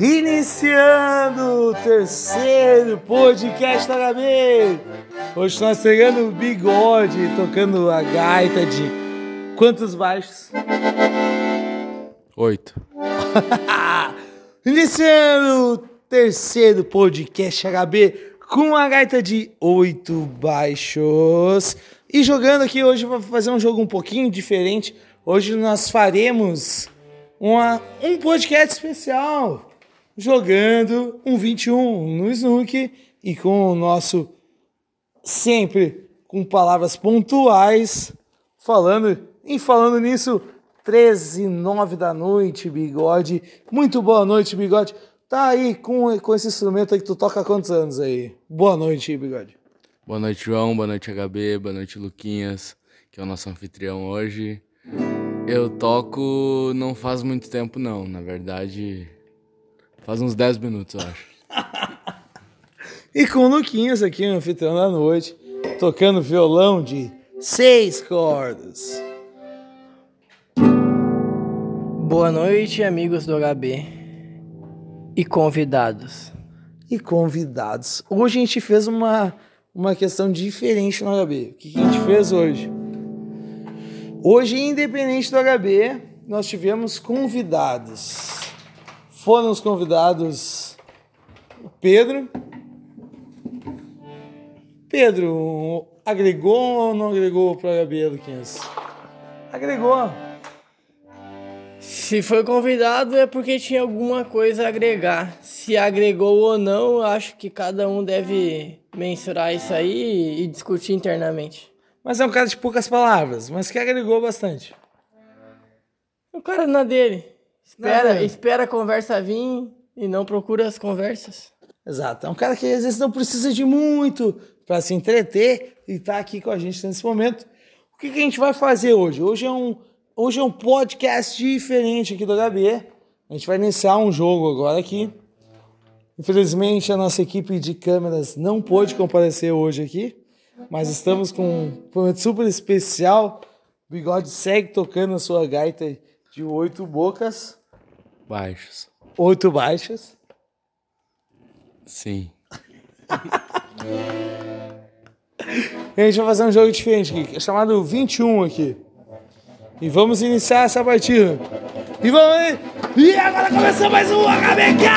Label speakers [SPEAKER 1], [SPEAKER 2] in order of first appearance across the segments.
[SPEAKER 1] Iniciando o terceiro podcast HB. Hoje nós pegando o bigode, tocando a gaita de quantos baixos?
[SPEAKER 2] Oito.
[SPEAKER 1] Iniciando o terceiro podcast HB com a gaita de oito baixos. E jogando aqui hoje, vou fazer um jogo um pouquinho diferente. Hoje nós faremos uma, um podcast especial jogando um 21 no Snook e com o nosso sempre com palavras pontuais falando e falando nisso 13 e 9 da noite, bigode. Muito boa noite, bigode. Tá aí com, com esse instrumento aí que tu toca há quantos anos aí? Boa noite, bigode.
[SPEAKER 2] Boa noite, João. Boa noite, HB. Boa noite, Luquinhas, que é o nosso anfitrião hoje. Eu toco não faz muito tempo, não. Na verdade, faz uns 10 minutos, eu acho.
[SPEAKER 1] E com o Luquinhas aqui, no anfitrião da noite, tocando violão de seis cordas.
[SPEAKER 3] Boa noite, amigos do HB e convidados.
[SPEAKER 1] E convidados. Hoje a gente fez uma, uma questão diferente no HB. O que, que a gente fez hoje? Hoje, independente do HB, nós tivemos convidados. Foram os convidados o Pedro. Pedro, agregou ou não agregou para o HB, Luquinhas? Agregou.
[SPEAKER 3] Se foi convidado é porque tinha alguma coisa a agregar. Se agregou ou não, eu acho que cada um deve mensurar isso aí e discutir internamente.
[SPEAKER 1] Mas é um cara de poucas palavras, mas que agregou bastante.
[SPEAKER 3] O cara na dele. Espera,
[SPEAKER 1] Na dele.
[SPEAKER 3] espera a conversa vir e não procura as conversas.
[SPEAKER 1] Exato. É um cara que às vezes não precisa de muito para se entreter e tá aqui com a gente nesse momento. O que, que a gente vai fazer hoje? Hoje é um, hoje é um podcast diferente aqui do HB. A gente vai iniciar um jogo agora aqui. Infelizmente, a nossa equipe de câmeras não pôde comparecer hoje aqui, mas estamos com um momento super especial. O Bigode segue tocando a sua gaita de oito bocas,
[SPEAKER 2] Baixos.
[SPEAKER 1] oito baixas.
[SPEAKER 2] Sim.
[SPEAKER 1] A gente vai fazer um jogo diferente aqui, é chamado 21 aqui. E vamos iniciar essa partida. E vamos aí. E agora começou mais um HBK!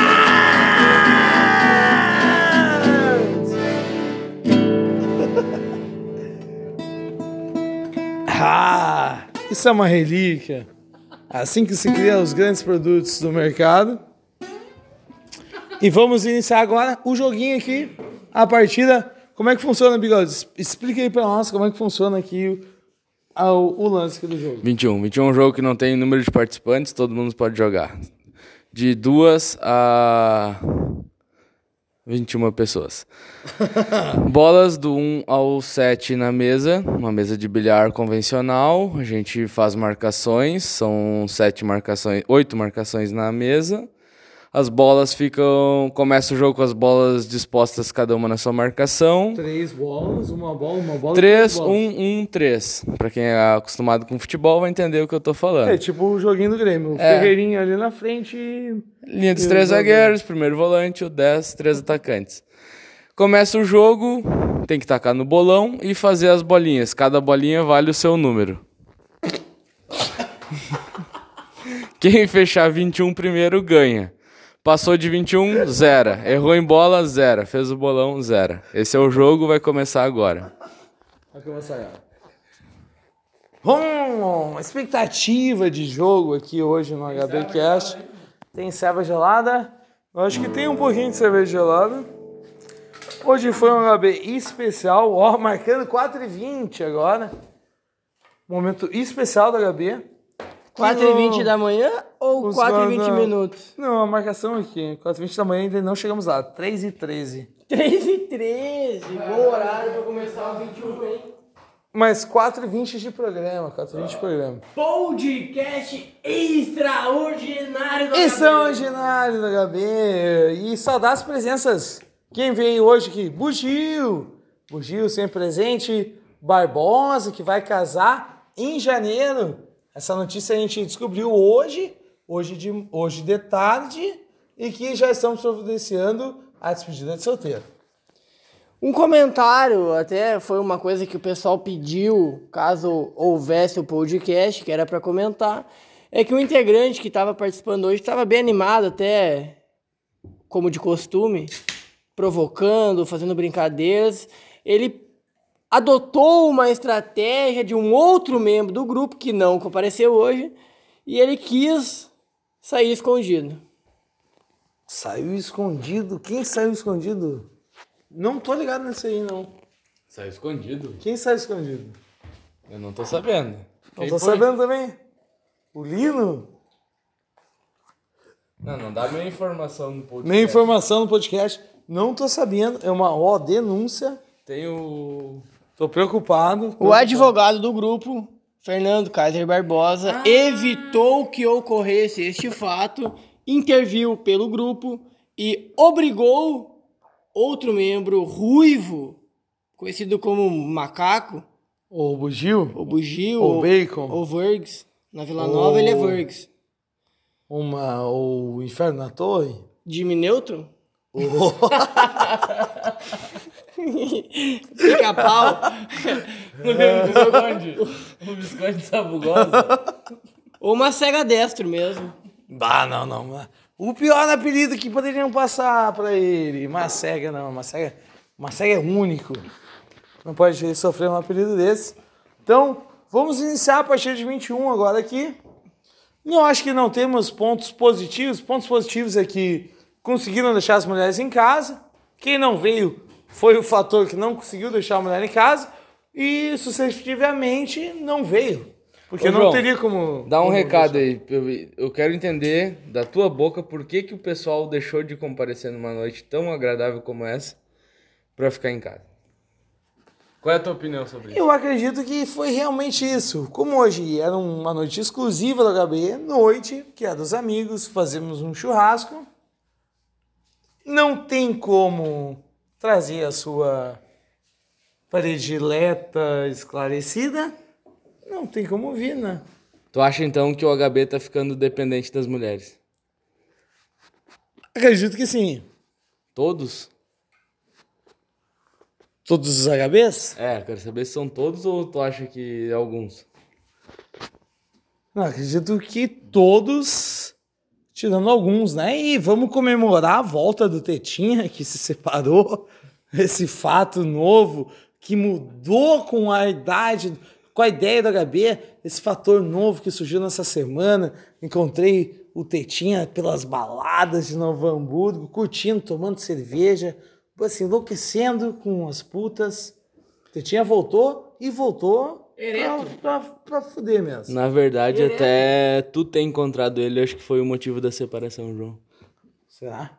[SPEAKER 1] Ah, isso é uma relíquia. Assim que se cria os grandes produtos do mercado. E vamos iniciar agora o joguinho aqui, a partida. Como é que funciona, Bigode? Explica aí pra nós como é que funciona aqui o, o, o lance do jogo.
[SPEAKER 2] 21. 21 é um jogo que não tem número de participantes, todo mundo pode jogar. De duas a 21 pessoas. Bolas do 1 ao 7 na mesa, uma mesa de bilhar convencional. A gente faz marcações, são sete marcações, oito marcações na mesa. As bolas ficam. Começa o jogo com as bolas dispostas, cada uma na sua marcação.
[SPEAKER 1] Três bolas, uma bola, uma bola.
[SPEAKER 2] 3, 1, 1, 3. Pra quem é acostumado com futebol vai entender o que eu tô falando.
[SPEAKER 1] É tipo o joguinho do Grêmio. O
[SPEAKER 2] É.
[SPEAKER 1] Ferreirinho ali na frente.
[SPEAKER 2] Linha dos três zagueiros, primeiro volante, o 10, três atacantes. Começa o jogo, tem que tacar no bolão e fazer as bolinhas. Cada bolinha vale o seu número. Quem fechar 21 primeiro ganha. Passou de 21, zera. Errou em bola, zera. Fez o bolão, zera. Esse é o jogo, vai começar agora.
[SPEAKER 1] Vai começar agora. Bom, expectativa de jogo aqui hoje no HB Cast. Tem cerveja gelada. Eu acho que tem um pouquinho de cerveja gelada. Hoje foi um HB especial, ó, marcando 4h20 agora. Momento especial do HB.
[SPEAKER 3] 4h20 da manhã ou
[SPEAKER 1] Os
[SPEAKER 3] 4h20
[SPEAKER 1] não.
[SPEAKER 3] minutos?
[SPEAKER 1] Não, a marcação aqui. 4h20 da manhã ainda não chegamos lá. 3h13.
[SPEAKER 3] 3h13, bom horário pra começar o 21, hein?
[SPEAKER 1] Mas 4h20 de programa. 4h20 de programa.
[SPEAKER 3] Podcast extraordinário do
[SPEAKER 1] Extraordinário do HB. E saudar as presenças. Quem veio hoje aqui? Bugio. Bugio sempre presente. Barbosa, que vai casar em janeiro. Essa notícia a gente descobriu hoje, hoje de, hoje de tarde. e que já estamos providenciando a despedida de solteiro.
[SPEAKER 3] Um comentário, até foi uma coisa que o pessoal pediu, caso houvesse o podcast, que era para comentar, é que o integrante que estava participando hoje estava bem animado, até como de costume, provocando, fazendo brincadeiras. Ele adotou uma estratégia de um outro membro do grupo que não compareceu hoje e ele quis sair escondido.
[SPEAKER 1] Saiu escondido? Quem saiu escondido? Não tô ligado nisso aí, não.
[SPEAKER 2] Saiu escondido?
[SPEAKER 1] Quem saiu escondido?
[SPEAKER 2] Eu não tô sabendo.
[SPEAKER 1] Não
[SPEAKER 2] Quem
[SPEAKER 1] tô
[SPEAKER 2] foi?
[SPEAKER 1] sabendo também. O Lino?
[SPEAKER 2] Não, não dá minha informação no podcast.
[SPEAKER 1] Meia informação no podcast. Não tô sabendo. É uma ó, denúncia.
[SPEAKER 2] Tem o.
[SPEAKER 1] Tô preocupado.
[SPEAKER 3] O advogado do grupo, Fernando Kaiser Barbosa, evitou que ocorresse este fato, interviu pelo grupo e obrigou outro membro ruivo, conhecido como Macaco, ou Bugio,
[SPEAKER 1] Ou
[SPEAKER 3] ou,
[SPEAKER 1] Bacon.
[SPEAKER 3] ou Vergs. Na Vila Nova ele é Vergs.
[SPEAKER 1] Uma, o Inferno na Torre?
[SPEAKER 3] Jimmy Neutron? Pica-pau.
[SPEAKER 2] o biscoito sabugosa.
[SPEAKER 3] Ou uma cega destro mesmo.
[SPEAKER 1] Ah, não, não. O pior apelido que poderiam passar pra ele. Macega, não. Macega, Macega é único. Não pode sofrer um apelido desse. Então, vamos iniciar a partir de 21 agora aqui. Não acho que não temos pontos positivos. Pontos positivos é que conseguiram deixar as mulheres em casa. Quem não veio foi o fator que não conseguiu deixar a mulher em casa. E, sucessivamente, não veio. Porque
[SPEAKER 2] Ô,
[SPEAKER 1] não
[SPEAKER 2] João,
[SPEAKER 1] teria como.
[SPEAKER 2] Dá um
[SPEAKER 1] como
[SPEAKER 2] recado aí. Eu, eu quero entender da tua boca por que, que o pessoal deixou de comparecer numa noite tão agradável como essa pra ficar em casa. Qual é a tua opinião sobre isso?
[SPEAKER 1] Eu acredito que foi realmente isso. Como hoje era uma noite exclusiva do HB, noite, que é dos amigos, fazemos um churrasco. Não tem como trazer a sua predileta esclarecida. Não tem como vir, né?
[SPEAKER 2] Tu acha então que o HB tá ficando dependente das mulheres?
[SPEAKER 1] Acredito que sim.
[SPEAKER 2] Todos?
[SPEAKER 1] Todos os HBs?
[SPEAKER 2] É, quero saber se são todos ou tu acha que alguns?
[SPEAKER 1] Não, acredito que todos, tirando alguns, né? E vamos comemorar a volta do Tetinha, que se separou, esse fato novo que mudou com a idade, com a ideia do HB, esse fator novo que surgiu nessa semana. Encontrei o Tetinha pelas baladas de Novo Hamburgo, curtindo, tomando cerveja, assim, enlouquecendo com as putas. O Tetinha voltou e voltou pra, pra, pra fuder mesmo.
[SPEAKER 2] Na verdade, até tu ter encontrado ele, acho que foi o motivo da separação, João.
[SPEAKER 1] Será?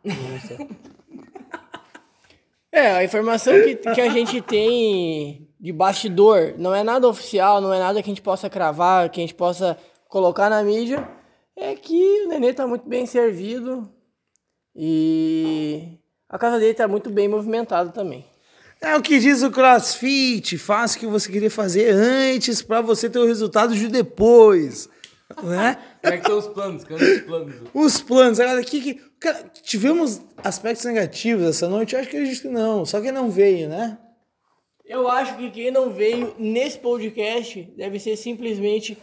[SPEAKER 3] É, a informação que, que a gente tem de bastidor não é nada oficial, não é nada que a gente possa cravar, que a gente possa colocar na mídia, é que o Nenê tá muito bem servido e a casa dele tá muito bem movimentada também.
[SPEAKER 1] É o que diz o CrossFit, faça o que você queria fazer antes para você ter o resultado de depois, né?
[SPEAKER 2] Como é que estão os planos? É os planos?
[SPEAKER 1] Os planos, agora aqui que cara, tivemos aspectos negativos essa noite, eu acho que a gente não, só que não veio, né?
[SPEAKER 3] Eu acho que quem não veio nesse podcast deve ser simplesmente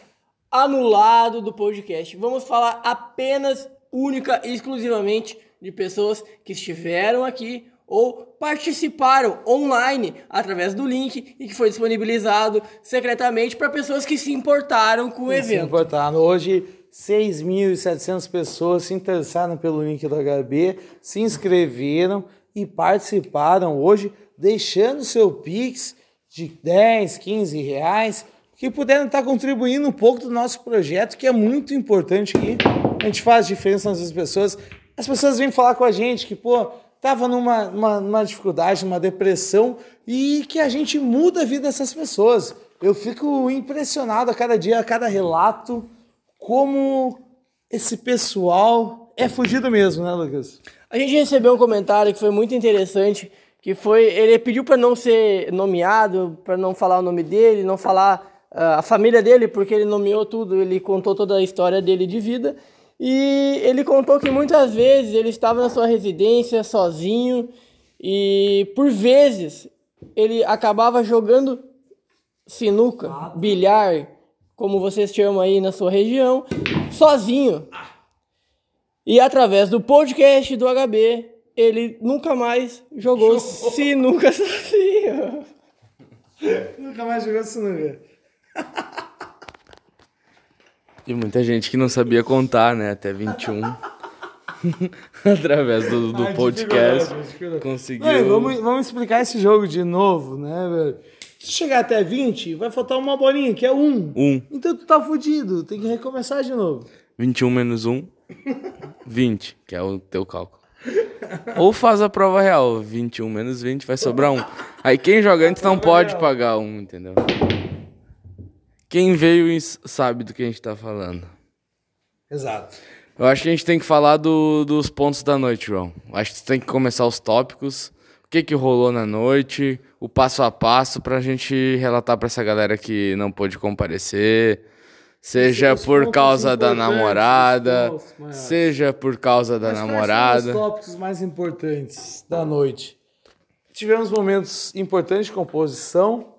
[SPEAKER 3] anulado do podcast. Vamos falar apenas, única e exclusivamente de pessoas que estiveram aqui ou participaram online através do link e que foi disponibilizado secretamente para pessoas que se importaram com o
[SPEAKER 1] Se
[SPEAKER 3] evento.
[SPEAKER 1] importaram. Hoje, 6.700 pessoas se interessaram pelo link do HB, se inscreveram e participaram hoje, deixando seu Pix de 10, 15 reais, que puderam estar contribuindo um pouco do nosso projeto, que é muito importante aqui. A gente faz diferença nas pessoas. As pessoas vêm falar com a gente que, pô, tava numa, numa, numa dificuldade, numa depressão, e que a gente muda a vida dessas pessoas. Eu fico impressionado a cada dia, a cada relato, como esse pessoal é fugido mesmo, né, Lucas?
[SPEAKER 3] A gente recebeu um comentário que foi muito interessante, que foi ele pediu para não ser nomeado, para não falar o nome dele, não falar ah, a família dele, porque ele nomeou tudo, ele contou toda a história dele de vida. E ele contou que muitas vezes ele estava na sua residência sozinho e por vezes ele acabava jogando sinuca, bilhar, como vocês chamam aí na sua região, sozinho. E através do podcast do HB, ele nunca mais jogou sinuca sozinho.
[SPEAKER 1] Nunca mais jogou sinuca.
[SPEAKER 2] E muita gente que não sabia contar, né? Até 21. Através do, do
[SPEAKER 1] Ai,
[SPEAKER 2] podcast.
[SPEAKER 1] dificuldade.
[SPEAKER 2] Conseguiu.
[SPEAKER 1] Não, vamos, vamos explicar esse jogo de novo, né, velho? Se chegar até 20, vai faltar uma bolinha, que é um.
[SPEAKER 2] Um.
[SPEAKER 1] Então tu tá fudido, tem que recomeçar de novo.
[SPEAKER 2] 21 menos 1. 20, que é o teu cálculo. Ou faz a prova real. 21 menos 20 vai sobrar um. Aí quem joga antes não pode pagar um, entendeu? Quem veio sabe do que a gente tá falando.
[SPEAKER 1] Exato.
[SPEAKER 2] Eu acho que a gente tem que falar do- dos pontos da noite, João. Acho que tem que começar os tópicos. O que que rolou na noite, o passo a passo pra gente relatar pra essa galera que não pôde comparecer. Seja por causa da namorada, seja por causa da
[SPEAKER 1] Mas
[SPEAKER 2] namorada.
[SPEAKER 1] são os tópicos mais importantes da noite? Tivemos momentos importantes de composição,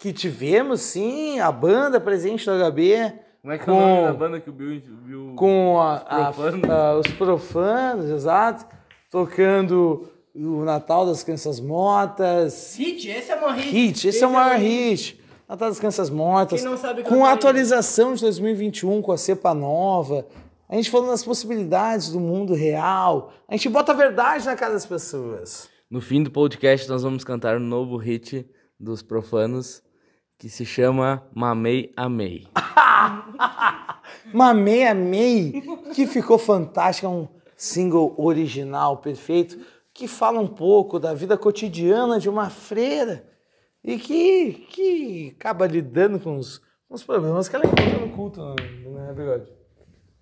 [SPEAKER 1] que tivemos, sim, a banda presente no HB.
[SPEAKER 2] Como é que
[SPEAKER 1] é o nome da
[SPEAKER 2] banda que o Bill viu?
[SPEAKER 1] com a- a-
[SPEAKER 2] profanos.
[SPEAKER 1] a- os profanos, exato, tocando o Natal das Crianças Mortas,
[SPEAKER 3] Hit, esse é uma hit.
[SPEAKER 1] hit, esse é o maior hit, Natal das Crianças Mortas,
[SPEAKER 3] Quem não sabe
[SPEAKER 1] com a atualização de 2021, com a cepa nova, a gente falando das possibilidades do mundo real, a gente bota a verdade na cara das pessoas.
[SPEAKER 2] No fim do podcast, nós vamos cantar um novo hit dos profanos que se chama Mamei Amei.
[SPEAKER 1] Mamei Amei, que ficou fantástico, é um single original, perfeito, que fala um pouco da vida cotidiana de uma freira e que, que acaba lidando com os, com os problemas que ela encontra no culto, não é verdade?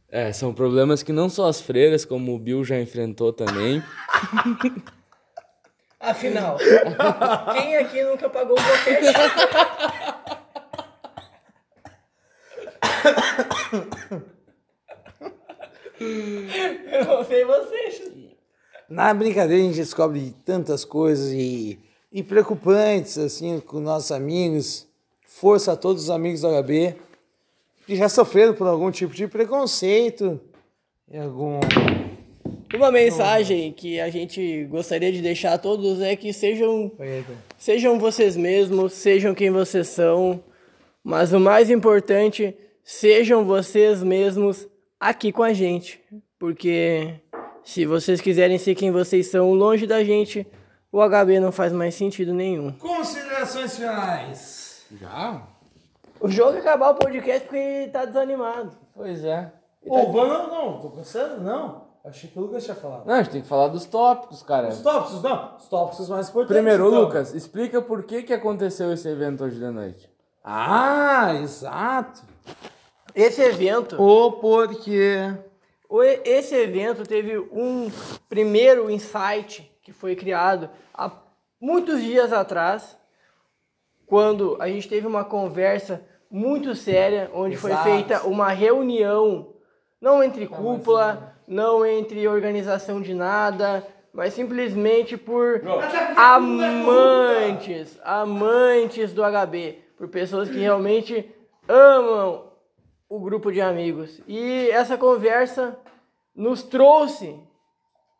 [SPEAKER 2] É, são problemas que não só as freiras, como o Bill já enfrentou também.
[SPEAKER 3] Afinal, quem aqui nunca pagou um boquete? Eu sei vocês.
[SPEAKER 1] Na brincadeira a gente descobre tantas coisas e, e preocupantes, assim, com nossos amigos. Força a todos os amigos do HB que já sofreram por algum tipo de preconceito, e algum...
[SPEAKER 3] Uma mensagem que a gente gostaria de deixar a todos é que sejam, sejam vocês mesmos, sejam quem vocês são, mas o mais importante, sejam vocês mesmos aqui com a gente, porque se vocês quiserem ser quem vocês são longe da gente, o HB não faz mais sentido nenhum.
[SPEAKER 1] Considerações finais.
[SPEAKER 2] Já?
[SPEAKER 3] O jogo é acabar o podcast porque ele tá desanimado.
[SPEAKER 2] Pois é.
[SPEAKER 1] Ô, vamos, não, não, tô pensando, não. Achei que o Lucas tinha falado.
[SPEAKER 2] Não, a gente tem que falar dos tópicos, cara.
[SPEAKER 1] Os tópicos, não. Os tópicos mais importantes.
[SPEAKER 2] Primeiro,
[SPEAKER 1] então.
[SPEAKER 2] Lucas, explica por que, que aconteceu esse evento hoje da noite.
[SPEAKER 1] Ah, exato.
[SPEAKER 3] Esse evento
[SPEAKER 1] O porquê.
[SPEAKER 3] O- Esse evento teve um primeiro insight que foi criado há muitos dias atrás, quando a gente teve uma conversa muito séria, onde foi
[SPEAKER 1] Exato.
[SPEAKER 3] feita uma reunião, não entre cúpula, não entre organização de nada, mas simplesmente por amantes, amantes do HB, por pessoas que realmente amam o grupo de amigos. E essa conversa nos trouxe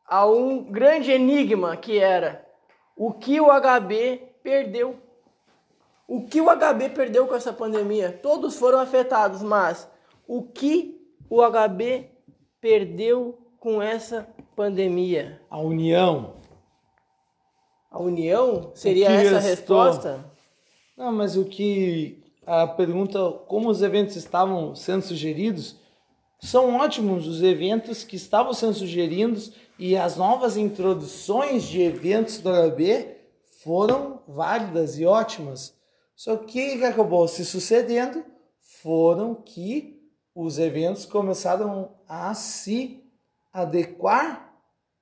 [SPEAKER 3] a um grande enigma que era o que o HB perdeu. O que o HB perdeu com essa pandemia? Todos foram afetados, mas o que o HB perdeu com essa pandemia?
[SPEAKER 1] A união.
[SPEAKER 3] A união seria essa
[SPEAKER 1] restou?
[SPEAKER 3] resposta?
[SPEAKER 1] Não, mas o que a pergunta como os eventos estavam sendo sugeridos são ótimos os eventos que estavam sendo sugeridos e as novas introduções de eventos do HB foram válidas e ótimas. Só que o que acabou se sucedendo foram que os eventos começaram a se adequar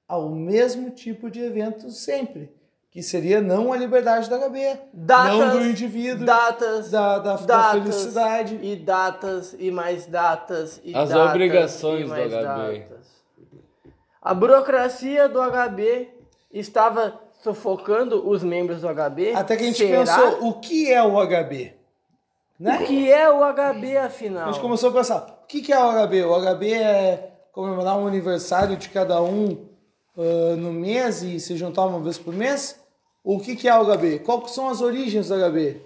[SPEAKER 1] ao mesmo tipo de evento sempre, que seria não a liberdade da HB,
[SPEAKER 3] Datas,
[SPEAKER 1] não do indivíduo,
[SPEAKER 3] datas,
[SPEAKER 1] da, da, da
[SPEAKER 3] datas,
[SPEAKER 1] felicidade.
[SPEAKER 3] E datas, e mais datas, e
[SPEAKER 2] As
[SPEAKER 3] datas,
[SPEAKER 2] obrigações
[SPEAKER 3] e
[SPEAKER 2] do HB.
[SPEAKER 3] datas. A burocracia do HB estava sufocando os membros do HB.
[SPEAKER 1] Até que a gente
[SPEAKER 3] Será?
[SPEAKER 1] pensou, o que é o HB? Né?
[SPEAKER 3] O que é o HB, afinal?
[SPEAKER 1] A gente começou a pensar, o que é o HB? O HB é comemorar um aniversário de cada um ah, no mês e se juntar uma vez por mês? O que que é o HB? Quais são as origens do HB?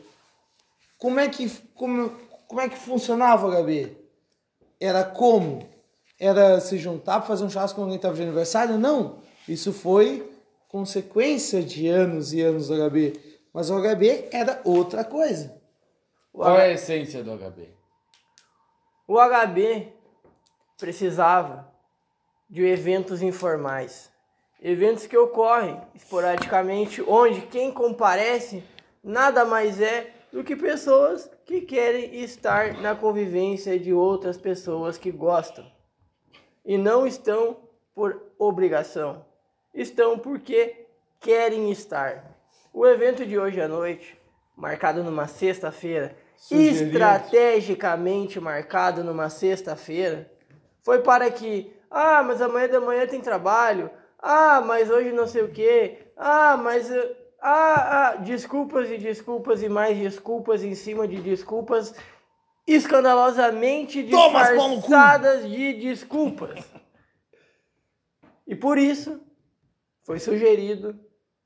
[SPEAKER 1] Como é que, como, como é que funcionava o HB? Era como? Era se juntar para fazer um churrasco quando alguém estava de aniversário? Não. Isso foi consequência de anos e anos do HB. Mas o HB era outra coisa.
[SPEAKER 2] Qual é a essência do HB?
[SPEAKER 3] O HB precisava de eventos informais. Eventos que ocorrem esporadicamente, onde quem comparece nada mais é do que pessoas que querem estar na convivência de outras pessoas que gostam. E não estão por obrigação, estão porque querem estar. O evento de hoje à noite, marcado numa sexta-feira, estrategicamente marcado numa sexta-feira, foi para que, ah, mas amanhã de manhã tem trabalho, ah, mas hoje não sei o quê, ah, mas, ah, ah, desculpas e desculpas e mais desculpas em cima de desculpas escandalosamente disfarçadas de desculpas. E por isso foi sugerido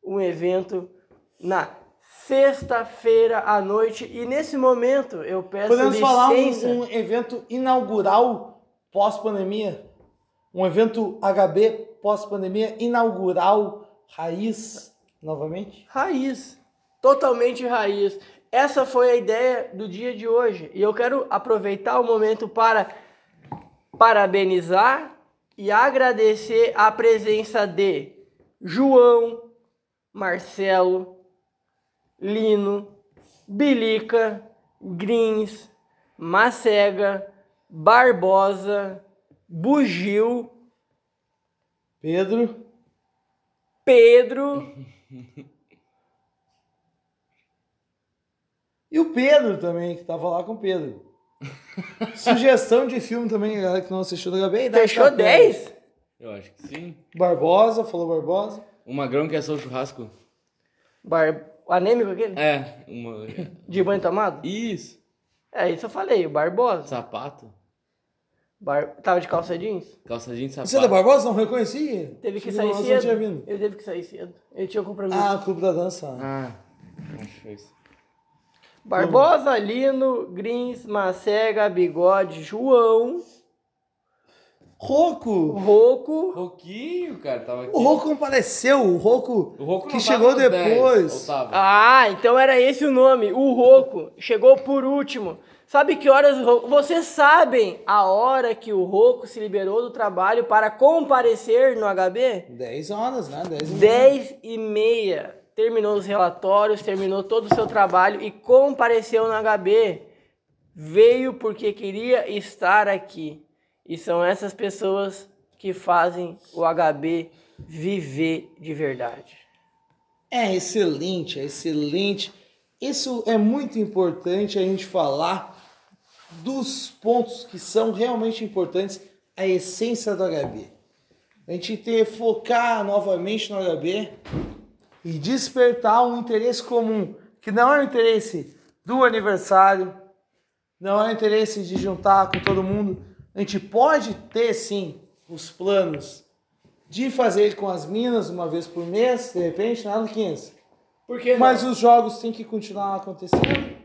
[SPEAKER 3] um evento na sexta-feira à noite e nesse momento eu peço
[SPEAKER 1] Podemos falar
[SPEAKER 3] licença.
[SPEAKER 1] um, um evento inaugural pós-pandemia? Um evento HB pós-pandemia inaugural raiz novamente?
[SPEAKER 3] Raiz. Totalmente raiz. Essa foi a ideia do dia de hoje. E eu quero aproveitar o momento para parabenizar e agradecer a presença de João, Marcelo, Lino, Bilica, Grins, Macega, Barbosa, Bugil,
[SPEAKER 1] Pedro,
[SPEAKER 3] Pedro.
[SPEAKER 1] e o Pedro também, que tava lá com o Pedro. Sugestão de filme também, galera que não assistiu do HB. Idade
[SPEAKER 3] Fechou
[SPEAKER 1] da Pedra.
[SPEAKER 3] 10?
[SPEAKER 2] Eu acho que sim.
[SPEAKER 1] Barbosa, falou Barbosa.
[SPEAKER 2] O magrão que é só o churrasco?
[SPEAKER 3] Bar... O anêmico aquele?
[SPEAKER 2] É, uma.
[SPEAKER 3] De banho tomado?
[SPEAKER 2] Isso.
[SPEAKER 3] É, isso eu falei, o Barbosa.
[SPEAKER 2] Sapato.
[SPEAKER 3] Bar... Tava de calça jeans?
[SPEAKER 2] Calça jeans, sapato.
[SPEAKER 1] Você é da Barbosa? Não reconheci?
[SPEAKER 3] Teve que sair cedo.
[SPEAKER 1] tinha vindo.
[SPEAKER 3] Ele teve que sair cedo. Ele tinha um compromisso.
[SPEAKER 1] Ah, Clube da Dança.
[SPEAKER 2] Ah, acho isso.
[SPEAKER 3] Barbosa, Lino, Grins, Macega, Bigode, João,
[SPEAKER 1] Roco!
[SPEAKER 3] Roco.
[SPEAKER 2] Roquinho, cara, tava aqui.
[SPEAKER 1] O Roco compareceu, o Roco,
[SPEAKER 2] O Roco
[SPEAKER 1] que
[SPEAKER 2] não
[SPEAKER 1] chegou
[SPEAKER 2] 10,
[SPEAKER 1] depois.
[SPEAKER 2] ou tava?
[SPEAKER 3] Ah, então era esse o nome, o Roco. Chegou por último. Sabe que horas o Roco... Vocês sabem a hora que o Roco se liberou do trabalho para comparecer no HB?
[SPEAKER 1] 10 horas, né? 10 e meia.
[SPEAKER 3] 10 e meia. Terminou os relatórios, terminou todo o seu trabalho e compareceu no HB. Veio porque queria estar aqui. E são essas pessoas que fazem o HB viver de verdade.
[SPEAKER 1] É excelente, é excelente. Isso é muito importante a gente falar dos pontos que são realmente importantes, a essência do HB. A gente ter focar novamente no HB e despertar um interesse comum, que não é o interesse do aniversário, não é o interesse de juntar com todo mundo. A gente pode ter sim os planos de fazer com as minas uma vez por mês, de repente, nada 15.
[SPEAKER 3] Por que
[SPEAKER 1] Mas os jogos têm que continuar acontecendo.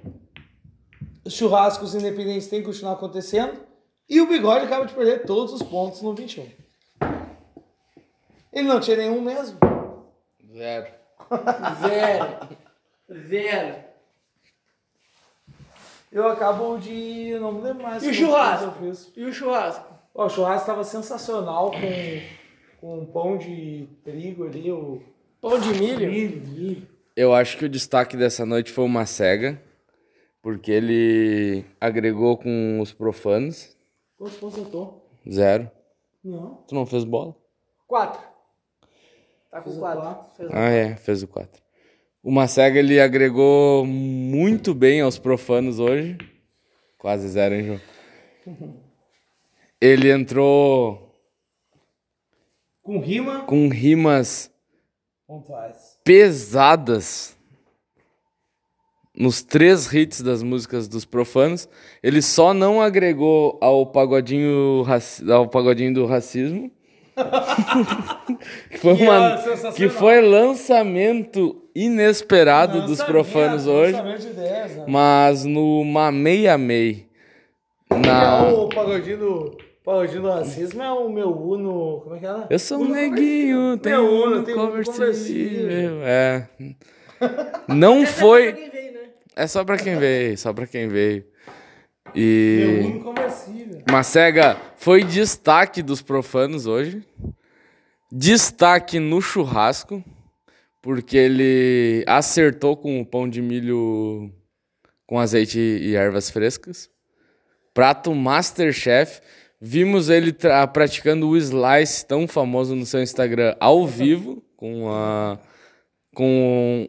[SPEAKER 1] Os churrascos independentes têm que continuar acontecendo. E o Bigode acaba de perder todos os pontos no 21. Ele não tinha nenhum mesmo.
[SPEAKER 2] Zero.
[SPEAKER 3] Zero. Zero.
[SPEAKER 1] Eu acabo de. não me lembro mais.
[SPEAKER 3] E o churrasco?
[SPEAKER 1] pontos eu fiz.
[SPEAKER 3] E o churrasco?
[SPEAKER 1] Ó, o churrasco estava sensacional com, com pão de trigo ali, o
[SPEAKER 3] Pão de milho?
[SPEAKER 1] milho, milho.
[SPEAKER 2] Eu acho que o destaque dessa noite foi o Macega, porque ele agregou com os profanos.
[SPEAKER 1] Quantos pontos eu tô?
[SPEAKER 2] Zero.
[SPEAKER 1] Não.
[SPEAKER 2] Tu não fez bola?
[SPEAKER 3] Quatro. Tá com
[SPEAKER 1] Fez o
[SPEAKER 3] quatro.
[SPEAKER 1] quatro.
[SPEAKER 2] Ah, é, fez o 4. O Macega ele agregou muito bem aos profanos hoje. Quase zero, hein, João? Ele entrou
[SPEAKER 1] Com rima,
[SPEAKER 2] com rimas
[SPEAKER 1] pontuais.
[SPEAKER 2] pesadas nos três hits das músicas dos profanos. Ele só não agregou ao pagodinho, ao pagodinho do racismo. Que, foi
[SPEAKER 1] Que
[SPEAKER 2] uma-
[SPEAKER 1] é
[SPEAKER 2] que foi lançamento inesperado dos profanos hoje.
[SPEAKER 1] De ideias, né?
[SPEAKER 2] Mas no Mamei Amei.
[SPEAKER 1] É
[SPEAKER 2] Na...
[SPEAKER 1] o pagodinho do, pagodinho do racismo é o meu Uno. Como é que era?
[SPEAKER 2] Eu sou um
[SPEAKER 1] Uno
[SPEAKER 2] neguinho, tem
[SPEAKER 1] Meu
[SPEAKER 2] um
[SPEAKER 1] Uno, tem um
[SPEAKER 2] conversível. É. Não foi.
[SPEAKER 3] Quem veio, né?
[SPEAKER 2] É só pra quem veio, só pra quem veio. E.
[SPEAKER 1] Conversível.
[SPEAKER 2] Macega foi destaque dos profanos hoje. Destaque no churrasco, porque ele acertou com o pão de milho com azeite e ervas frescas. Prato Masterchef. Vimos ele praticando o slice tão famoso no seu Instagram ao vivo, com a com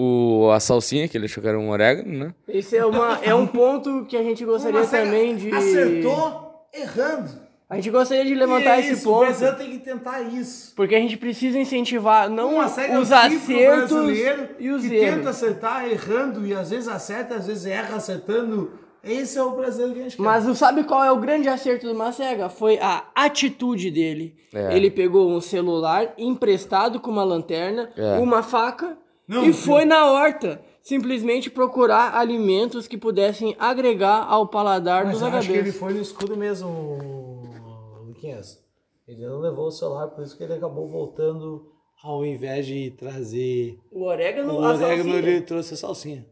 [SPEAKER 2] o, a salsinha, que ele achou que era um orégano, né?
[SPEAKER 3] Esse é, uma, é um ponto que a gente gostaria também de.
[SPEAKER 1] Acertou errando.
[SPEAKER 3] A gente gostaria de levantar
[SPEAKER 1] E é
[SPEAKER 3] esse
[SPEAKER 1] isso, O
[SPEAKER 3] ponto.
[SPEAKER 1] brasileiro tem que tentar isso.
[SPEAKER 3] Porque a gente precisa incentivar não
[SPEAKER 1] Uma cega
[SPEAKER 3] os acertos
[SPEAKER 1] brasileiro
[SPEAKER 3] e os
[SPEAKER 1] que
[SPEAKER 3] erros.
[SPEAKER 1] tenta acertar errando e às vezes acerta, às vezes erra acertando. Esse é o brasileiro que a gente quer.
[SPEAKER 3] Mas sabe qual é o grande acerto do Macega? Foi a atitude dele.
[SPEAKER 2] É.
[SPEAKER 3] Ele pegou um celular emprestado com uma lanterna,
[SPEAKER 2] É.
[SPEAKER 3] uma faca
[SPEAKER 1] Não,
[SPEAKER 3] e foi na horta. Simplesmente procurar alimentos que pudessem agregar ao paladar
[SPEAKER 1] Mas
[SPEAKER 3] dos
[SPEAKER 1] eu acho que ele
[SPEAKER 3] HBs.
[SPEAKER 1] foi no escudo mesmo, Luquinhas. Ele não levou o celular, por isso que ele acabou voltando ao invés de trazer
[SPEAKER 3] O orégano,
[SPEAKER 1] o orégano, ele trouxe a salsinha.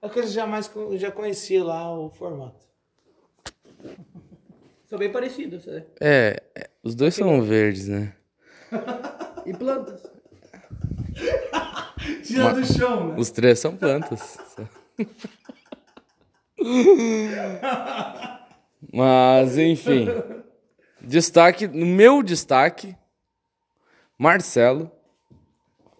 [SPEAKER 1] É que ele jamais con- já conhecia lá o formato.
[SPEAKER 3] São bem parecidos, né?
[SPEAKER 2] É, é, os dois são verdes, né?
[SPEAKER 3] E plantas.
[SPEAKER 1] Tira do chão, né?
[SPEAKER 2] Os três são plantas. Mas, enfim. Destaque, no meu destaque, Marcelo,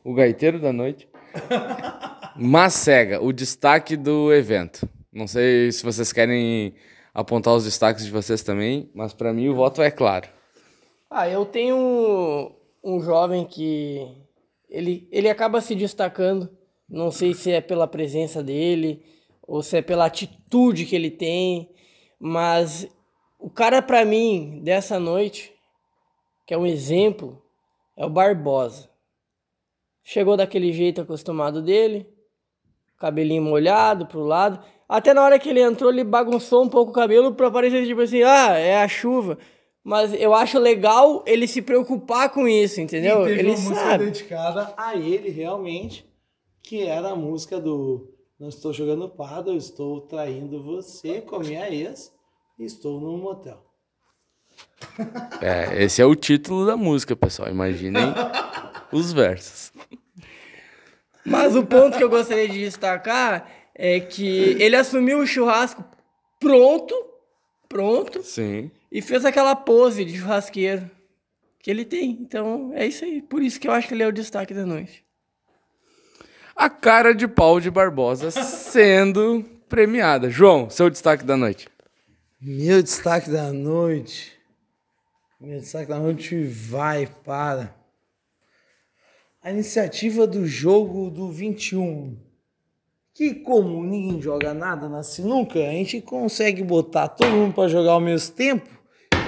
[SPEAKER 2] o gaiteiro da noite. Macega, o destaque do evento. Não sei se vocês querem apontar os destaques de vocês também, mas pra mim o voto é claro.
[SPEAKER 3] Ah, eu tenho um jovem que ele, ele acaba se destacando. Não sei se é pela presença dele ou se é pela atitude que ele tem, mas o cara pra mim dessa noite, que é um exemplo, é o Barbosa. Chegou daquele jeito acostumado dele, cabelinho molhado pro lado. Até na hora que ele entrou, ele bagunçou um pouco o cabelo pra parecer tipo assim, ah, é a chuva. Mas eu acho legal ele se preocupar com isso, entendeu?
[SPEAKER 1] E teve
[SPEAKER 3] Ele
[SPEAKER 1] uma música
[SPEAKER 3] sabe.
[SPEAKER 1] dedicada a ele realmente, que era a música do Não estou jogando pardo, eu estou traindo você com a minha ex e estou num motel.
[SPEAKER 2] É, esse é o título da música, pessoal. Imaginem os versos.
[SPEAKER 3] Mas o ponto que eu gostaria de destacar é que ele assumiu o churrasco pronto, pronto,
[SPEAKER 2] Sim.
[SPEAKER 3] E fez aquela pose de churrasqueiro que ele tem. Então é isso aí. Por isso que eu acho que ele é o destaque da noite.
[SPEAKER 2] A cara de pau de Barbosa sendo premiada. João, seu destaque da noite.
[SPEAKER 1] Meu destaque da noite. Meu destaque da noite vai para a iniciativa do jogo do 21. Que como ninguém joga nada na sinuca, a gente consegue botar todo mundo para jogar ao mesmo tempo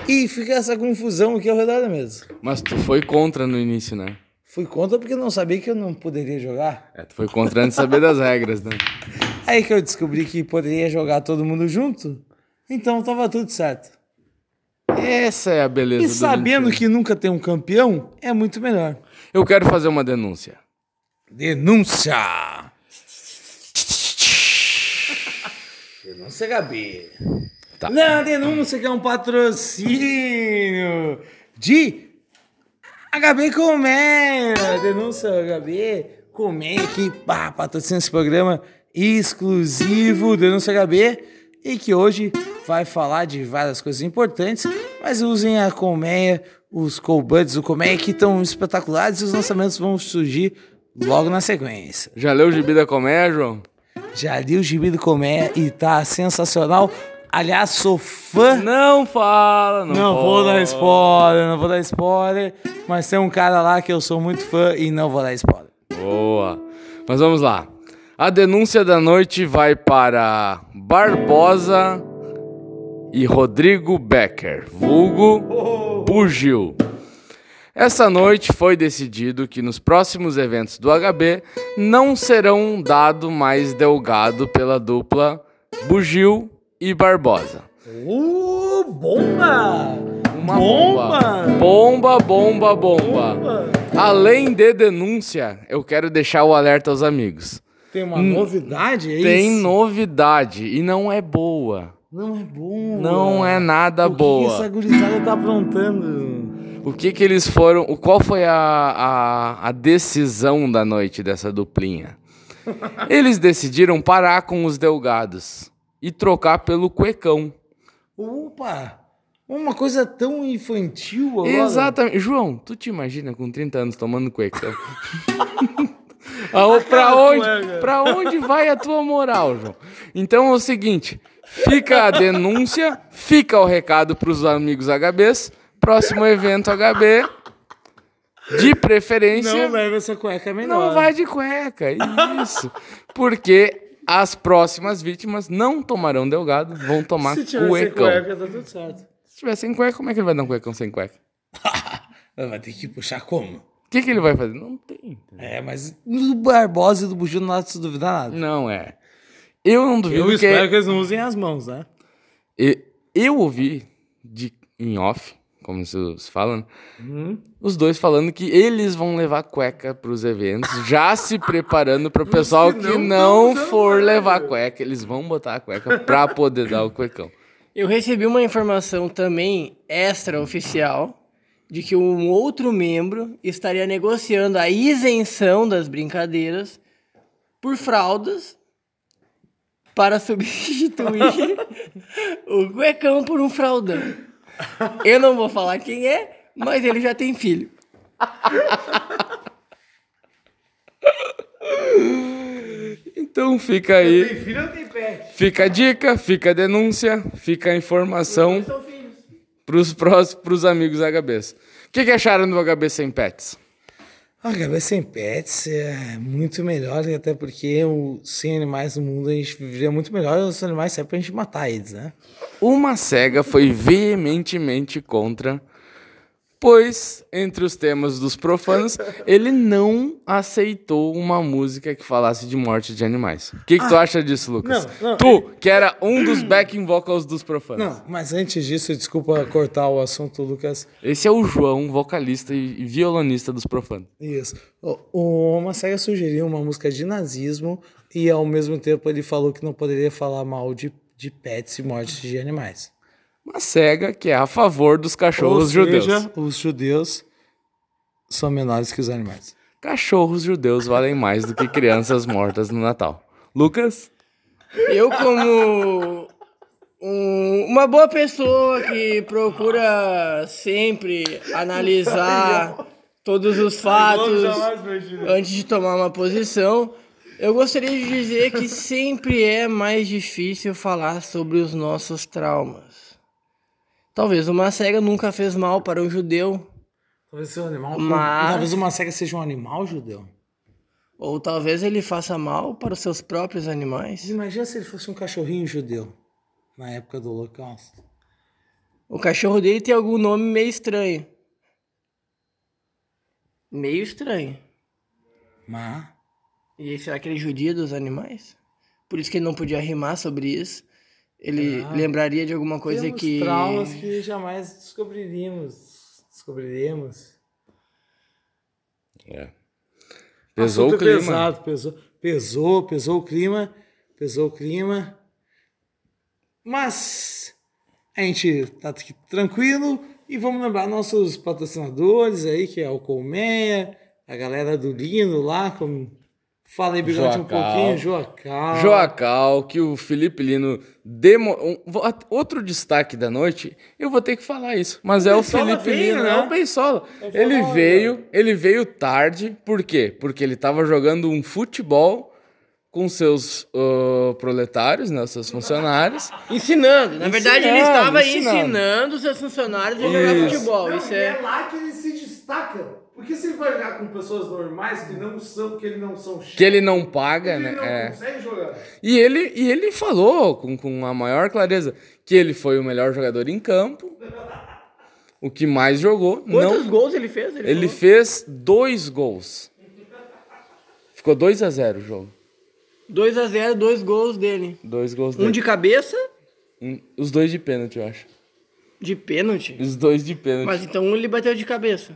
[SPEAKER 1] e fica essa confusão aqui ao redor da mesa.
[SPEAKER 2] Mas tu foi contra no início, né?
[SPEAKER 1] Fui contra porque não sabia que eu não poderia jogar.
[SPEAKER 2] É, tu foi contra antes de saber das regras, né?
[SPEAKER 1] Aí que eu descobri que poderia jogar todo mundo junto, então tava tudo certo.
[SPEAKER 2] Essa é a beleza
[SPEAKER 1] E
[SPEAKER 2] do
[SPEAKER 1] sabendo
[SPEAKER 2] 21.
[SPEAKER 1] que nunca tem um campeão, é muito melhor.
[SPEAKER 2] Eu quero fazer uma denúncia.
[SPEAKER 1] Denúncia! Denúncia HB.
[SPEAKER 2] Tá.
[SPEAKER 1] Não, denúncia que é um patrocínio de HB Colmeia. Denúncia HB Colmeia que pá, patrocina esse programa exclusivo Denúncia HB e que hoje vai falar de várias coisas importantes, mas usem a Colmeia, os Colbuds do Colmeia que estão espetaculares e os lançamentos vão surgir logo na sequência.
[SPEAKER 2] Já leu o Gibi da Colmeia, João?
[SPEAKER 1] Já li o Gibi do Comé e tá sensacional. Aliás, sou fã.
[SPEAKER 2] Não fala, não
[SPEAKER 1] Não vou
[SPEAKER 2] pode.
[SPEAKER 1] dar spoiler, não vou dar spoiler. Mas tem um cara lá que eu sou muito fã e não vou dar spoiler.
[SPEAKER 2] Boa. Mas vamos lá. A denúncia da noite vai para Barbosa e Rodrigo Becker, vulgo Bugil. Essa noite foi decidido que nos próximos eventos do HB não serão dado mais delgado pela dupla Bugil e Barbosa.
[SPEAKER 1] Uh, bomba!
[SPEAKER 2] Uma
[SPEAKER 1] Bomba!
[SPEAKER 2] Bomba, bomba, bomba. Além de denúncia, eu quero deixar o alerta aos amigos.
[SPEAKER 1] Tem uma novidade aí?
[SPEAKER 2] Hum. Tem novidade e não é boa.
[SPEAKER 1] Não é bom.
[SPEAKER 2] Não é nada
[SPEAKER 1] o que
[SPEAKER 2] boa.
[SPEAKER 1] Que essa gurizada tá aprontando?
[SPEAKER 2] O que que eles foram... o- Qual foi a, a, a decisão da noite dessa duplinha? Eles decidiram parar com os delgados e trocar pelo cuecão.
[SPEAKER 1] Opa! Uma coisa tão infantil agora.
[SPEAKER 2] Exatamente. João, tu te imagina com 30 anos tomando cuecão? Ah, pra, onde, pra onde vai a tua moral, João? Então é o seguinte: fica a denúncia, fica o recado pros amigos HBs. Próximo evento HB, de preferência.
[SPEAKER 1] Não leva essa cueca menor.
[SPEAKER 2] Não vai de cueca, isso. Porque as próximas vítimas não tomarão delgado, vão tomar
[SPEAKER 1] Se tiver sem
[SPEAKER 2] cuecão.
[SPEAKER 1] cueca, tá tudo certo.
[SPEAKER 2] Se tiver sem cueca, como é que ele vai dar um cuecão sem cueca?
[SPEAKER 1] Vai ter que puxar como?
[SPEAKER 2] O que, que ele vai fazer? Não tem.
[SPEAKER 1] É, mas do Barbosa e do Bugio não dá pra se duvidar nada.
[SPEAKER 2] Não é. Eu não duvido
[SPEAKER 1] Eu
[SPEAKER 2] que...
[SPEAKER 1] espero que eles não usem as mãos, né?
[SPEAKER 2] E- Eu ouvi de, em off, como se se fala, né?
[SPEAKER 1] Uhum.
[SPEAKER 2] os dois falando que eles vão levar cueca pros eventos, já se preparando para o pessoal
[SPEAKER 1] que
[SPEAKER 2] que
[SPEAKER 1] não
[SPEAKER 2] não, for levar cueca, eles vão botar a cueca pra poder dar o cuecão.
[SPEAKER 3] Eu recebi uma informação também extraoficial de que um outro membro estaria negociando a isenção das brincadeiras por fraldas para substituir o cuecão por um fraldão. Eu não vou falar quem é, mas ele já tem filho.
[SPEAKER 2] Então fica aí,
[SPEAKER 1] filho ou tem pet?
[SPEAKER 2] fica a dica, fica a denúncia, fica a informação
[SPEAKER 3] filhos.
[SPEAKER 2] pros, prós, pros amigos HBs. O que, que acharam do HB sem pets?
[SPEAKER 1] A cabeça sem pets é muito melhor, até porque o, sem animais no mundo a gente viveria muito melhor. Os animais servem pra gente matar eles, né?
[SPEAKER 2] Uma cega foi veementemente contra, pois, entre os temas dos profanos, ele não aceitou uma música que falasse de morte de animais. O que, que tu acha disso, Lucas?
[SPEAKER 1] não, não,
[SPEAKER 2] tu, que era um dos backing vocals dos profanos.
[SPEAKER 1] Não, mas antes disso, desculpa cortar o assunto, Lucas.
[SPEAKER 2] Esse é o João, vocalista e violonista dos profanos.
[SPEAKER 1] Isso. O, Cega sugeriu uma música de nazismo e ao mesmo tempo ele falou que não poderia falar mal de, de pets e mortes de animais.
[SPEAKER 2] Uma cega que é a favor dos cachorros
[SPEAKER 1] Ou
[SPEAKER 2] judeus.
[SPEAKER 1] seja, os judeus são menores que os animais.
[SPEAKER 2] Cachorros judeus valem mais do que crianças mortas no Natal. Lucas?
[SPEAKER 3] Eu, como um- uma boa pessoa que procura sempre analisar todos os fatos antes de tomar uma posição, eu gostaria de dizer que sempre é mais difícil falar sobre os nossos traumas. Talvez uma cega nunca fez mal para um judeu,
[SPEAKER 1] Talvez seja um animal.
[SPEAKER 3] Mas-
[SPEAKER 1] Talvez uma cega seja um animal judeu.
[SPEAKER 3] ou talvez ele faça mal para os seus próprios animais.
[SPEAKER 1] Imagina se ele fosse um cachorrinho judeu na época do Holocausto.
[SPEAKER 3] O cachorro dele tem algum nome meio estranho. Meio estranho.
[SPEAKER 1] Mas.
[SPEAKER 3] E será que ele judia dos animais? Por isso que ele não podia rimar sobre isso. Ele lembraria de alguma coisa
[SPEAKER 1] Temos
[SPEAKER 3] que.
[SPEAKER 1] traumas que jamais descobriríamos. Descobriremos.
[SPEAKER 2] É. Pesou o
[SPEAKER 1] Assunto
[SPEAKER 2] clima.
[SPEAKER 1] Pesado, pesou, pesou, pesou o clima, pesou o clima. Mas a gente tá aqui tranquilo e vamos lembrar nossos patrocinadores aí, que é o Colmeia, a galera do Lino lá, como Fala aí, Bigode, um pouquinho. Joacal.
[SPEAKER 2] Joacal, que o Felipe Lino demo... um- outro destaque da noite, eu vou ter que falar isso, mas é o Felipe
[SPEAKER 1] veio,
[SPEAKER 2] Lino,
[SPEAKER 1] né?
[SPEAKER 2] é o Beisola.
[SPEAKER 1] Eu
[SPEAKER 2] Ele veio, ele veio tarde, por quê? Porque ele estava jogando um futebol com seus ah, proletários, né, seus funcionários.
[SPEAKER 3] Ensinando. Na verdade, ele
[SPEAKER 2] Ensinando,
[SPEAKER 3] estava
[SPEAKER 2] ensinando.
[SPEAKER 3] ensinando os seus funcionários a jogar
[SPEAKER 2] Isso.
[SPEAKER 3] futebol.
[SPEAKER 1] Não,
[SPEAKER 3] Isso
[SPEAKER 1] e
[SPEAKER 3] é.
[SPEAKER 1] lá que ele se destaca. Porque se ele vai jogar com pessoas normais que não são, que ele não são
[SPEAKER 2] Que ele não paga,
[SPEAKER 1] ele
[SPEAKER 2] né?
[SPEAKER 1] não
[SPEAKER 2] é.
[SPEAKER 1] consegue jogar.
[SPEAKER 2] E ele, e ele falou com, com a maior clareza que ele foi o melhor jogador em campo, o que mais jogou.
[SPEAKER 3] Quantos
[SPEAKER 2] não,
[SPEAKER 3] gols ele fez?
[SPEAKER 2] ele
[SPEAKER 3] falou?
[SPEAKER 2] fez dois gols. Ficou 2 a 0 o jogo.
[SPEAKER 3] 2 a 0 dois gols dele.
[SPEAKER 2] Dois gols
[SPEAKER 3] Um
[SPEAKER 2] dele.
[SPEAKER 3] de cabeça,
[SPEAKER 2] Um- os dois de pênalti, eu acho.
[SPEAKER 3] de pênalti.
[SPEAKER 2] Os dois de pênalti.
[SPEAKER 3] Mas então ele bateu de cabeça.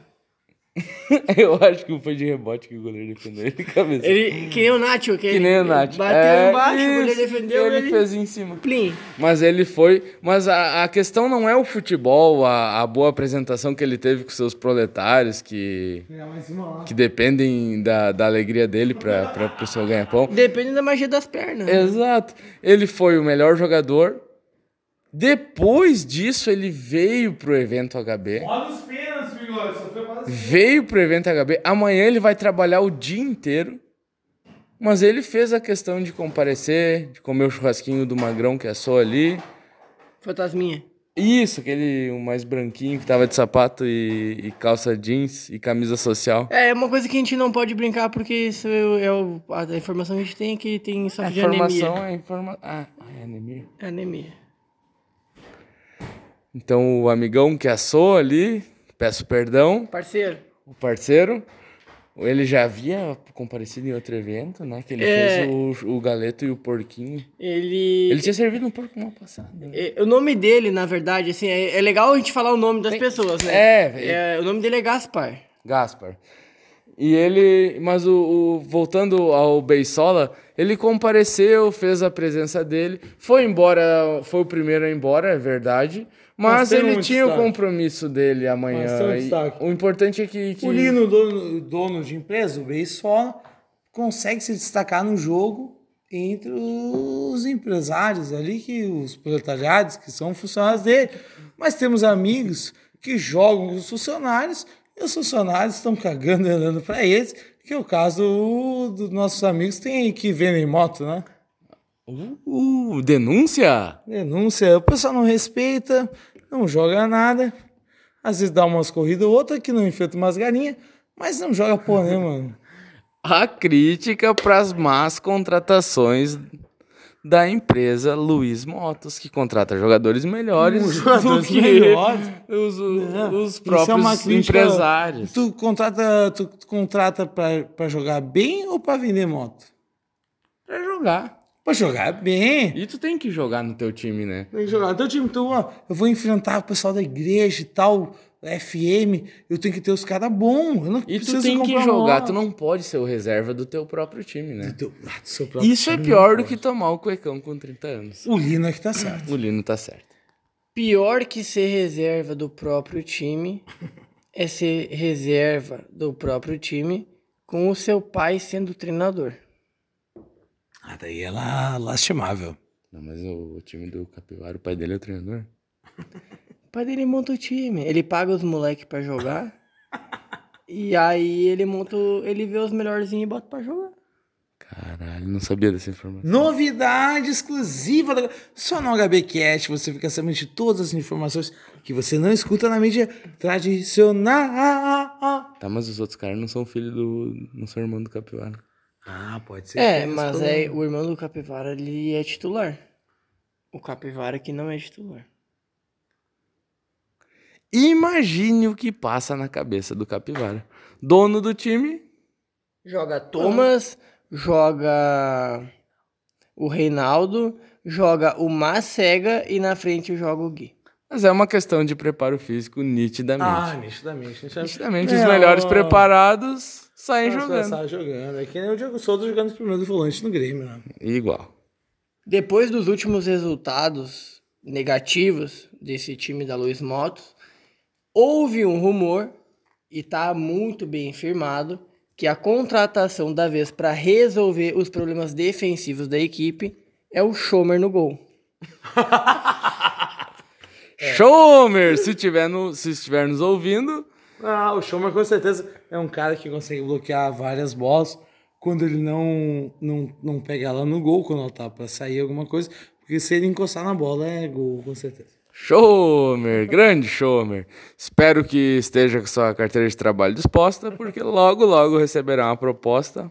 [SPEAKER 2] eu acho que foi de rebote que o goleiro defendeu ele de cabeça.
[SPEAKER 3] Ele, que nem o Nacho, que,
[SPEAKER 2] que
[SPEAKER 3] ele
[SPEAKER 2] nem o Nath.
[SPEAKER 3] bateu
[SPEAKER 2] É,
[SPEAKER 3] embaixo, o goleiro
[SPEAKER 2] isso,
[SPEAKER 3] defendeu,
[SPEAKER 2] ele,
[SPEAKER 3] ele,
[SPEAKER 2] fez em cima.
[SPEAKER 3] Plim.
[SPEAKER 2] Mas ele foi. Mas a, a questão não é o futebol, a, a boa apresentação que ele teve com seus proletários, que, que dependem da, da alegria dele pra, pra pessoa ganhar pão.
[SPEAKER 3] Depende da magia das pernas. né?
[SPEAKER 2] Exato. Ele foi o melhor jogador. Depois disso, ele veio pro evento HB.
[SPEAKER 1] Olha os pênaltis, Bigode. Só.
[SPEAKER 2] Veio pro evento HB. Amanhã ele vai trabalhar o dia inteiro. Mas ele fez a questão de comparecer, de comer o churrasquinho do magrão que assou ali.
[SPEAKER 3] Fantasminha.
[SPEAKER 2] Isso, aquele mais branquinho que tava de sapato e, e calça jeans e camisa social.
[SPEAKER 3] É, é uma coisa que a gente não pode brincar, porque isso é, é o- a, a informação que a gente tem é que tem
[SPEAKER 2] A
[SPEAKER 3] sofre de
[SPEAKER 2] informação
[SPEAKER 3] anemia.
[SPEAKER 2] é informação. Ah, é anemia.
[SPEAKER 3] É anemia.
[SPEAKER 2] Então o amigão que assou ali, peço perdão,
[SPEAKER 3] Parceiro,
[SPEAKER 2] o parceiro. Ele já havia comparecido em outro evento, né? Que ele
[SPEAKER 3] É.
[SPEAKER 2] fez o, o galeto e o porquinho.
[SPEAKER 3] ele...
[SPEAKER 2] Ele tinha servido um porco mal passado. né?
[SPEAKER 3] é, O nome dele, na verdade, assim, é, é legal a gente falar o nome das pessoas, né?
[SPEAKER 2] É,
[SPEAKER 3] É, o nome dele é Gaspar.
[SPEAKER 2] Gaspar. E ele, mas o, o- voltando ao Beisola, ele compareceu, fez a presença dele, foi embora, foi o primeiro a ir embora, é verdade, mas, ele
[SPEAKER 1] um
[SPEAKER 2] tinha o
[SPEAKER 1] destaque.
[SPEAKER 2] compromisso dele amanhã.
[SPEAKER 1] Um
[SPEAKER 2] o importante é que, que
[SPEAKER 1] O Lino, dono, dono de empresa, o Beisola, consegue se destacar no jogo entre os empresários ali, que os proletariados, que são funcionários dele. Mas temos amigos que jogam com os funcionários e os funcionários estão cagando e andando para eles, que é o caso dos nossos amigos que tem que vendem moto, né?
[SPEAKER 2] Uh, denúncia?
[SPEAKER 1] Denúncia, o pessoal não respeita, não joga nada. Às vezes dá umas corridas ou outra que não enfrenta umas galinhas, mas não joga porra nenhuma, mano.
[SPEAKER 2] A crítica para as más contratações da empresa Luiz Motos, que contrata jogadores melhores
[SPEAKER 1] Hum, jogadores
[SPEAKER 2] do que
[SPEAKER 1] melhores.
[SPEAKER 2] os, os
[SPEAKER 1] Isso é
[SPEAKER 2] próprios
[SPEAKER 1] crítica-
[SPEAKER 2] empresários.
[SPEAKER 1] Tu contrata, tu contrata pra, pra jogar bem ou pra vender moto?
[SPEAKER 2] Pra jogar.
[SPEAKER 1] Pra jogar bem.
[SPEAKER 2] E tu tem que jogar no teu time, né?
[SPEAKER 1] Tem que jogar. Teu time, tu, ó, eu vou enfrentar o pessoal da igreja e tal, FM, eu tenho que ter os caras bons. Eu não
[SPEAKER 2] E tu
[SPEAKER 1] preciso
[SPEAKER 2] tem que jogar, tu não pode ser o reserva do teu próprio time, né?
[SPEAKER 1] Teu- ah, do seu próprio
[SPEAKER 2] Isso é
[SPEAKER 1] time,
[SPEAKER 2] pior
[SPEAKER 1] não
[SPEAKER 2] do que tomar o cuecão com 30 anos.
[SPEAKER 1] O Lino é que tá certo.
[SPEAKER 2] O Lino tá certo.
[SPEAKER 3] Pior que ser reserva do próprio time é ser reserva do próprio time com o seu pai sendo treinador.
[SPEAKER 1] Ah, daí é lá, lastimável.
[SPEAKER 2] Não, mas o, o time do Capivara, o pai dele é o treinador.
[SPEAKER 3] O pai dele monta o time. Ele paga os moleques pra jogar. e aí ele monta. o- Ele vê os melhorzinhos e bota pra jogar.
[SPEAKER 2] Caralho, não sabia dessa informação.
[SPEAKER 1] Novidade exclusiva da... Só no HBcast você fica sabendo de todas as informações que você não escuta na mídia tradicional.
[SPEAKER 2] Tá, mas os outros caras não são filho do. não são irmão do Capivara.
[SPEAKER 1] Ah, pode ser.
[SPEAKER 3] É, mas é, o irmão do Capivara ele é titular. O Capivara que não é titular.
[SPEAKER 2] Imagine o que passa na cabeça do Capivara. Dono do time,
[SPEAKER 3] Joga Thomas, joga o Reinaldo, joga o Macega e na frente joga o Gui.
[SPEAKER 2] mas é uma questão de preparo físico
[SPEAKER 1] Ah,
[SPEAKER 2] nitidamente.
[SPEAKER 1] nitidamente.
[SPEAKER 2] Nitidamente,
[SPEAKER 1] É,
[SPEAKER 2] os melhores
[SPEAKER 1] ó,
[SPEAKER 2] preparados
[SPEAKER 1] Nossa,
[SPEAKER 2] jogando.
[SPEAKER 1] Sai jogando. É que nem o Diego Souza jogando os primeiros volantes no Grêmio. Né?
[SPEAKER 2] Igual.
[SPEAKER 3] Depois dos últimos resultados negativos desse time da Luiz Motos, houve um rumor, e tá muito bem firmado, que a contratação da vez para resolver os problemas defensivos da equipe é o Schomer no gol.
[SPEAKER 2] Schomer, se, tiver no, se estiver nos ouvindo,
[SPEAKER 1] Ah, o Schomer com certeza é um cara que consegue bloquear várias bolas quando ele não, não, não pega ela no gol, quando ela tá pra sair alguma coisa. Porque se ele encostar na bola, é gol, com certeza.
[SPEAKER 2] Schomer, grande Schomer. Espero que esteja com sua carteira de trabalho disposta, porque logo, logo receberá uma proposta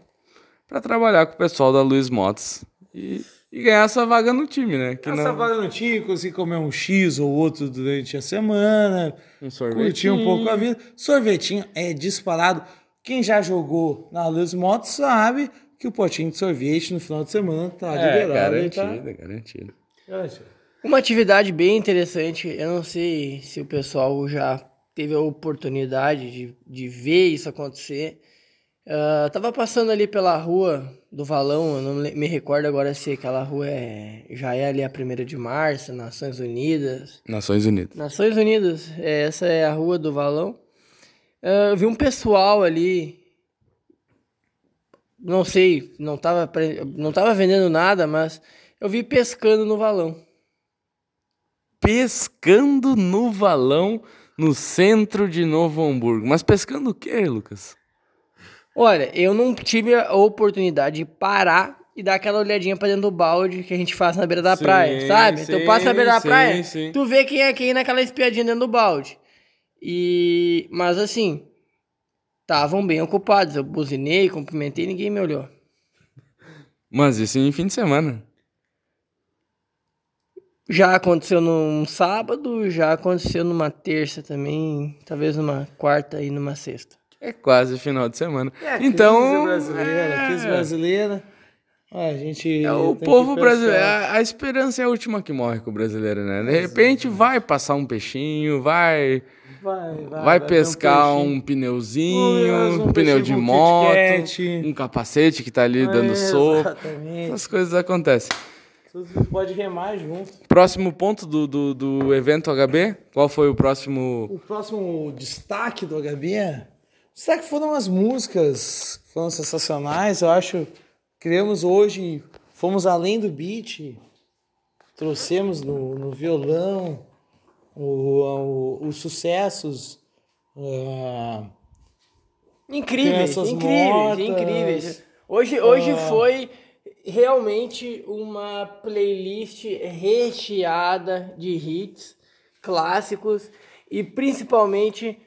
[SPEAKER 2] para trabalhar com o pessoal da Luiz Motos e, e ganhar sua vaga no time, né? Que
[SPEAKER 1] Essa
[SPEAKER 2] não,
[SPEAKER 1] vaga no time, conseguir comer um X ou outro durante a semana,
[SPEAKER 2] um
[SPEAKER 1] curtir
[SPEAKER 2] sorvetinho.
[SPEAKER 1] um pouco a vida. Sorvetinho é disparado. Quem já jogou na Luz Motos sabe que o potinho de sorvete no final de semana tá
[SPEAKER 2] É,
[SPEAKER 1] liberado. tá-
[SPEAKER 2] garantido, garantido.
[SPEAKER 1] garantido.
[SPEAKER 3] Uma atividade bem interessante, eu não sei se o pessoal já teve a oportunidade de, de ver isso acontecer. Ah, tava passando ali pela rua do Valão, eu não me recordo agora se aquela rua é, já é ali a 1 de março, Nações Unidas.
[SPEAKER 2] Nações Unidas.
[SPEAKER 3] Nações Unidas, é, essa é a rua do Valão. Ah, eu vi um pessoal ali, não sei, não tava, não tava vendendo nada, mas eu vi pescando no valão.
[SPEAKER 2] Pescando no valão no centro de Novo Hamburgo. Mas pescando o quê, Lucas?
[SPEAKER 3] Olha, eu não tive a oportunidade de parar e dar aquela olhadinha pra dentro do balde que a gente faz na beira da
[SPEAKER 2] Sim,
[SPEAKER 3] praia, sabe? tu
[SPEAKER 2] sim,
[SPEAKER 3] passa na beira da
[SPEAKER 2] sim,
[SPEAKER 3] praia,
[SPEAKER 2] sim.
[SPEAKER 3] tu vê quem é quem naquela espiadinha dentro do balde. E... Mas assim, estavam bem ocupados. Eu buzinei, cumprimentei, ninguém me olhou.
[SPEAKER 2] Mas isso em fim de semana.
[SPEAKER 3] Já aconteceu num sábado, já aconteceu numa terça também, talvez numa quarta e numa sexta.
[SPEAKER 2] É quase final de semana.
[SPEAKER 1] É,
[SPEAKER 2] então,
[SPEAKER 1] crise brasileira,
[SPEAKER 2] é,
[SPEAKER 1] crise brasileira. Ó, a gente
[SPEAKER 2] é o povo brasileiro. A, a esperança é a última que morre com o brasileiro, né? De repente vai passar um peixinho, vai
[SPEAKER 1] Vai,
[SPEAKER 2] vai, pescar
[SPEAKER 1] ter peixinho.
[SPEAKER 2] um pneuzinho,
[SPEAKER 1] Um
[SPEAKER 2] um pneu de moto, um capacete que tá ali dando
[SPEAKER 1] É,
[SPEAKER 2] soco.
[SPEAKER 1] Exatamente.
[SPEAKER 2] Essas coisas acontecem.
[SPEAKER 1] Tudo pode remar junto.
[SPEAKER 2] Próximo ponto do, do, do evento HB? Qual foi o próximo?
[SPEAKER 1] O próximo destaque do HB é... Destaque foram as músicas, que foram sensacionais, eu acho. Criamos hoje, fomos além do beat, trouxemos no, no violão o, os sucessos. ah,
[SPEAKER 3] Incríveis, incríveis,
[SPEAKER 1] mortas.
[SPEAKER 3] incríveis. Hoje, hoje
[SPEAKER 1] Ah.
[SPEAKER 3] foi realmente uma playlist recheada de hits clássicos e principalmente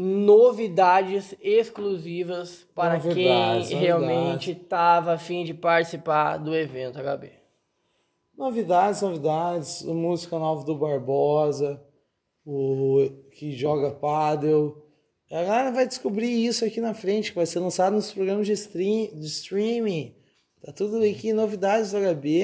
[SPEAKER 3] novidades exclusivas para
[SPEAKER 1] Novidades,
[SPEAKER 3] quem realmente estava a fim de participar do evento HB.
[SPEAKER 1] Novidades, novidades. Música nova do Barbosa, o que joga paddle. A galera vai descobrir isso aqui na frente, que vai ser lançado nos programas de, stream, de streaming. Tá tudo aqui, novidades do HB.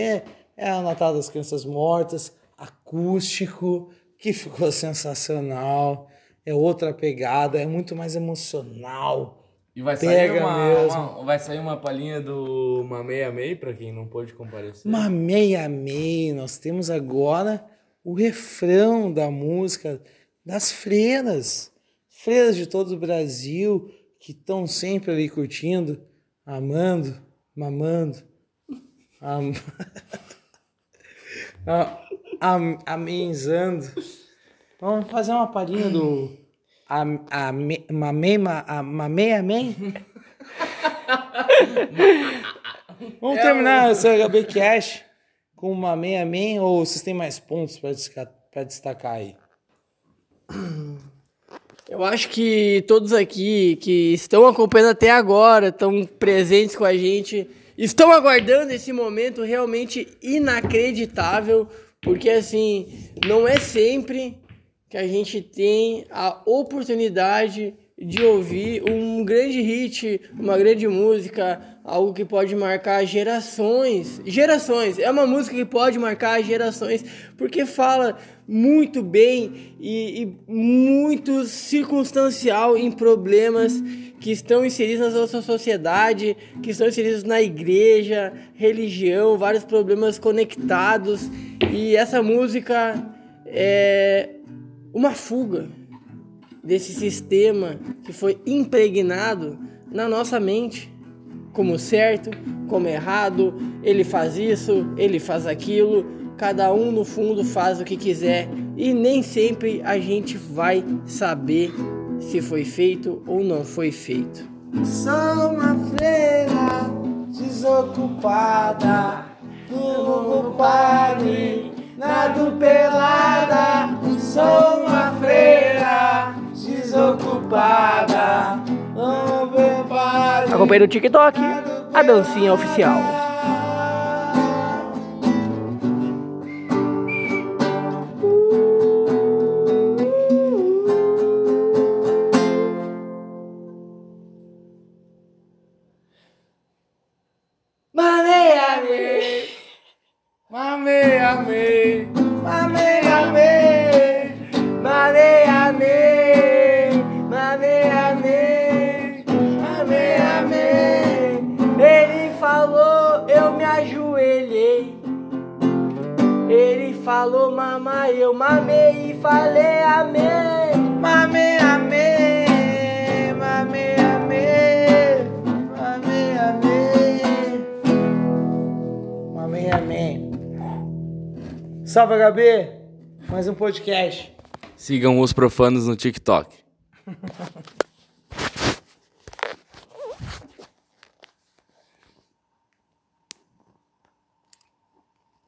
[SPEAKER 1] É a Natal das Crianças Mortas, acústico, que ficou sensacional. É outra pegada, é muito mais emocional.
[SPEAKER 2] E vai
[SPEAKER 1] sair uma-
[SPEAKER 2] uma, vai sair uma palhinha do Mamei Amei pra quem não pôde comparecer.
[SPEAKER 1] Mamei, amei. Nós temos agora o refrão da música das freiras. Freiras de todo o Brasil que estão sempre ali curtindo, amando, mamando, am... a- am... amenizando. Vamos fazer uma palhinha do am- ame- Mamei, ma- a- mamei, amém? Vamos terminar esse HB Cash com uma meia amém ou vocês têm mais pontos para destacar, destacar aí?
[SPEAKER 3] Eu acho que todos aqui que estão acompanhando até agora, estão presentes com a gente, estão aguardando esse momento realmente inacreditável, porque assim, não é sempre que a gente tem a oportunidade de ouvir um grande hit, uma grande música, algo que pode marcar gerações. Gerações, é uma música que pode marcar gerações, porque fala muito bem e, e muito circunstancial em problemas que estão inseridos na nossa sociedade, que estão inseridos na igreja, religião, vários problemas conectados. E essa música é uma fuga desse sistema que foi impregnado na nossa mente como certo, como errado, ele faz isso, ele faz aquilo, cada um no fundo faz o que quiser e nem sempre a gente vai saber se foi feito ou não foi feito.
[SPEAKER 1] Sou uma freira desocupada, fumo padre, nado pelada. Sou
[SPEAKER 3] Acompanhe no TikTok a dancinha oficial.
[SPEAKER 1] Salve, HB! Mais um podcast.
[SPEAKER 2] Sigam os profanos no TikTok.